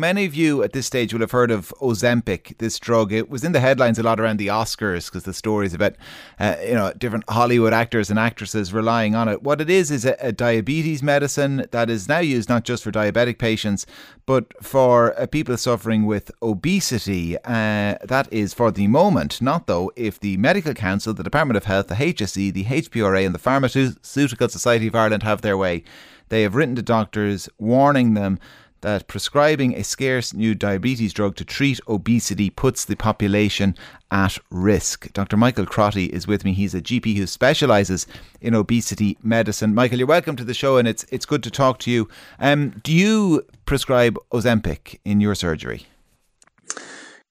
Many of you at this stage will have heard of Ozempic, this drug. It was in the headlines a lot around the Oscars because the stories about, uh, you know, different Hollywood actors and actresses relying on it. What it is is a, a diabetes medicine that is now used not just for diabetic patients, but for uh, people suffering with obesity. Uh, that is for the moment, not though if the Medical Council, the Department of Health, the HSE, the HPRA, and the Pharmaceutical Society of Ireland have their way. They have written to doctors warning them that prescribing a scarce new diabetes drug to treat obesity puts the population at risk. Dr. Michael Crotty is with me. He's a GP who specialises in obesity medicine. Michael, you're welcome to the show, and it's it's good to talk to you. Um, do you prescribe Ozempic in your surgery?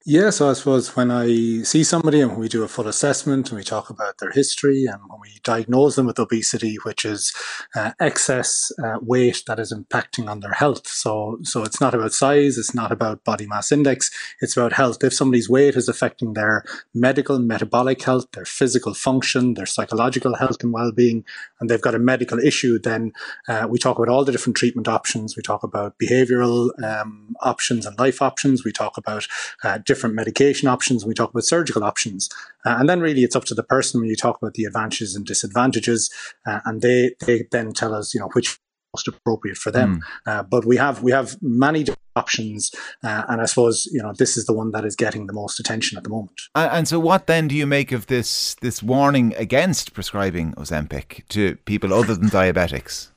Yeah, so I suppose when I see somebody and we do a full assessment and we talk about their history and when we diagnose them with obesity, which is uh, excess uh, weight that is impacting on their health. So, so it's not about size, it's not about body mass index, it's about health. If somebody's weight is affecting their medical, metabolic health, their physical function, their psychological health and well-being, and they've got a medical issue, then uh, we talk about all the different treatment options. We talk about behavioral um, options and life options. We talk about uh, different medication options. We talk about surgical options. Uh, and then really it's up to the person when you talk about the advantages and disadvantages. Uh, and they, they then tell us, you know, which most appropriate for them. Mm. Uh, but we have we have many options, uh, and I suppose you know this is the one that is getting the most attention at the moment. And, and, so, what then do you make of this this warning against prescribing Ozempic to people other than diabetics?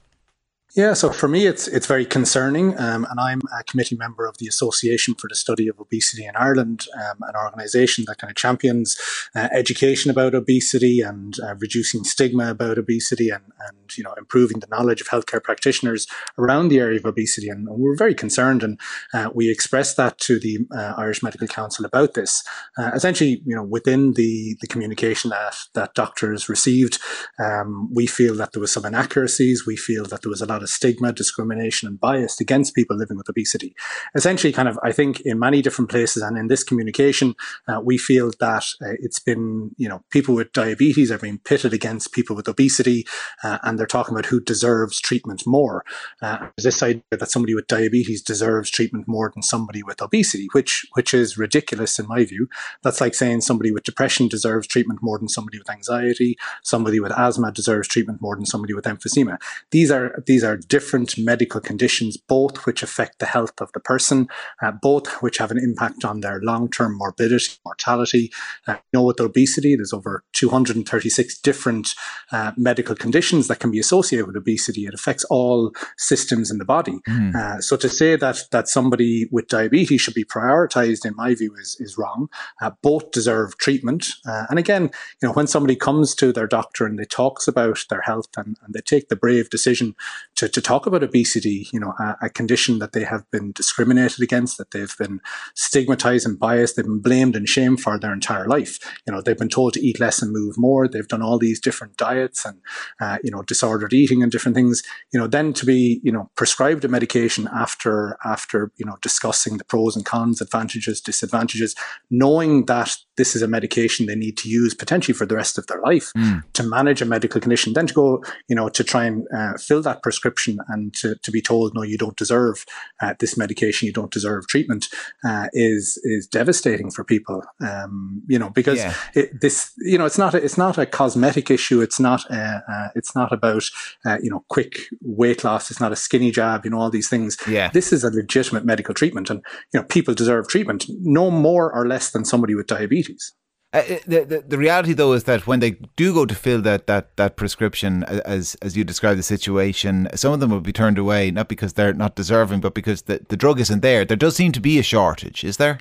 Yeah, so for me, it's it's very concerning, um, and I'm a committee member of the Association for the Study of Obesity in Ireland, um, an organisation that kind of champions uh, education about obesity and uh, reducing stigma about obesity, and and you know improving the knowledge of healthcare practitioners around the area of obesity. And, we're very concerned, and uh, we expressed that to the uh, Irish Medical Council about this. Uh, essentially, you know, within the the communication that that doctors received, um, we feel that there was some inaccuracies. We feel that there was a lot of stigma, discrimination, and bias against people living with obesity. Essentially, kind of, I think in many different places and in this communication, uh, we feel that uh, it's been, you know, people with diabetes are being pitted against people with obesity, and they're talking about who deserves treatment more. Uh, this idea that somebody with diabetes deserves treatment more than somebody with obesity, which which is ridiculous in my view. That's like saying somebody with depression deserves treatment more than somebody with anxiety, somebody with asthma deserves treatment more than somebody with emphysema. These are these are different medical conditions, both which affect the health of the person, uh, both which have an impact on their long-term morbidity, mortality. Uh, you know, with obesity, there's over 236 different uh, medical conditions that can be associated with obesity. It affects all systems in the body. Mm. so to say that that somebody with diabetes should be prioritized, in my view, is is wrong. Uh, both deserve treatment. Uh, and again, you know, when somebody comes to their doctor and they talks about their health and, and they take the brave decision to to talk about obesity, you know, a, a, condition that they have been discriminated against, that they've been stigmatized and biased, they've been blamed and shamed for their entire life. You know, they've been told to eat less and move more. They've done all these different diets and, uh, you know, disordered eating and different things. You know, then to be, you know, prescribed a medication after, after, you know, discussing the pros and cons, advantages, disadvantages, knowing that this is a medication they need to use potentially for the rest of their life mm. to manage a medical condition, then to go, you know, to try and uh, fill that prescription and to, to be told, no, you don't deserve uh, this medication, you don't deserve treatment, uh, is is devastating for people. Um, you know, because yeah. it, this, you know, it's not a, it's not a cosmetic issue. It's not a, uh, it's not about uh, you know quick weight loss. It's not a skinny jab. You know, all these things. Yeah. This is a legitimate medical treatment, and you know, people deserve treatment, no more or less than somebody with diabetes. Uh, uh, the, the, the reality though is that when they do go to fill that, that, that prescription as as you describe the situation some of them will be turned away not because they're not deserving but because the, the drug isn't there. There does seem to be a shortage is there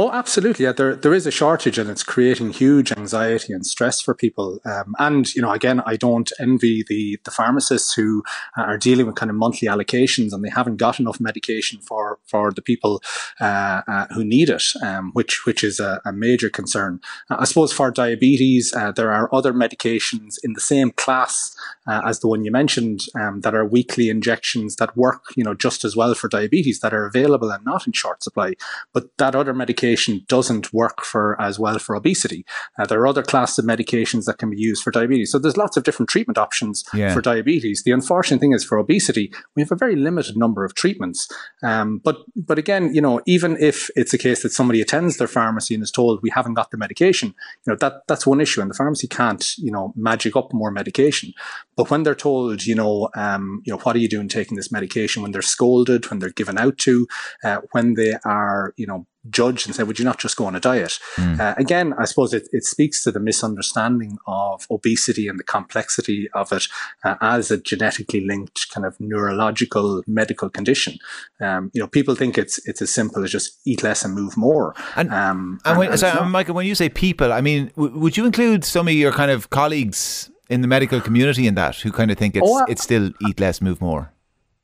Oh, absolutely. Yeah, there there is a shortage, and it's creating huge anxiety and stress for people. Um, and you know, again, I don't envy the the pharmacists who are dealing with kind of monthly allocations, and they haven't got enough medication for for the people uh, uh, who need it, um, which which is a, a major concern. Uh, I suppose for diabetes, uh, there are other medications in the same class uh, as the one you mentioned um, that are weekly injections that work, you know, just as well for diabetes that are available and not in short supply. But that other medication medication doesn't work for as well for obesity. Uh, there are other classes of medications that can be used for diabetes. So there's lots of different treatment options yeah. for diabetes. The unfortunate thing is for obesity, we have a very limited number of treatments. Um, but but again, you know, even if it's a case that somebody attends their pharmacy and is told we haven't got the medication, you know, that that's one issue, and the pharmacy can't, you know, magic up more medication. But when they're told, you know, um, you know, what are you doing taking this medication? When they're scolded, when they're given out to, uh, when they are, you know, judged and say, would you not just go on a diet? Mm. Uh, again, I suppose it, it speaks to the misunderstanding of obesity and the complexity of it uh, as a genetically linked kind of neurological medical condition. Um, you know, people think it's it's as simple as just eat less and move more. And, um, and, when, and so, Michael, when you say people, I mean, w- would you include some of your kind of colleagues in the medical community in that who kind of think it's oh, it's still eat less, move more?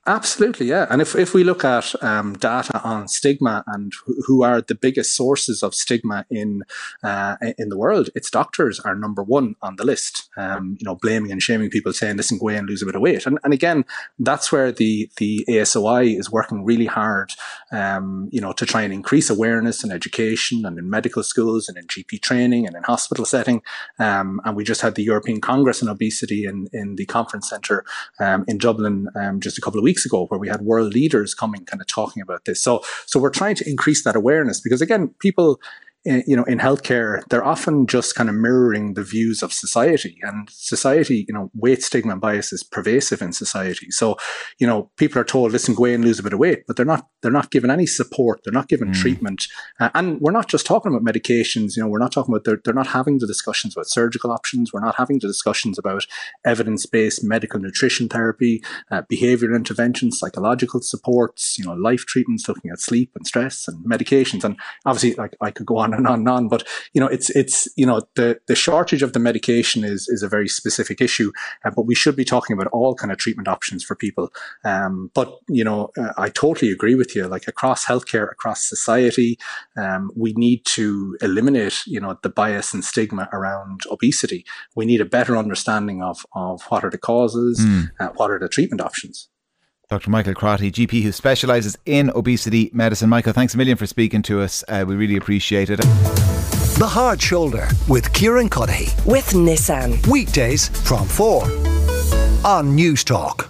Absolutely, yeah. And if, if we look at um, data on stigma and who are the biggest sources of stigma in uh, in the world, it's doctors are number one on the list. Um, you know, blaming and shaming people, saying, "Listen, go away and lose a bit of weight." And, and again, that's where the the ASOI is working really hard. Um, you know, to try and increase awareness and education, and in medical schools, and in GP training, and in hospital setting. Um, and we just had the European Congress on Obesity in in the conference centre um, in Dublin um, just a couple of weeks ago where we had world leaders coming kind of talking about this. So, so we're trying to increase that awareness because again, people, you know, in healthcare, they're often just kind of mirroring the views of society. And society, you know, weight stigma and bias is pervasive in society. So, you know, people are told, listen, go away and lose a bit of weight, but they're not, they're not given any support. They're not given mm. treatment. Uh, and we're not just talking about medications. You know, we're not talking about, they're, they're not having the discussions about surgical options. We're not having the discussions about evidence-based medical nutrition therapy, uh, behavioral interventions, psychological supports, you know, life treatments, looking at sleep and stress and medications. And obviously, like I could go on and on and on. But you know, it's it's you know the the shortage of the medication is is a very specific issue, uh, but we should be talking about all kind of treatment options for people. Um, but you know, uh, I totally agree with you. Like across healthcare, across society, um, we need to eliminate you know the bias and stigma around obesity. We need a better understanding of of what are the causes, mm. uh, what are the treatment options. Dr. Michael Crotty, GP who specialises in obesity medicine. Michael, thanks a million for speaking to us. Uh, we really appreciate it. The Hard Shoulder with Kieran Cuddihy. With Nissan. Weekdays from 4 on Newstalk.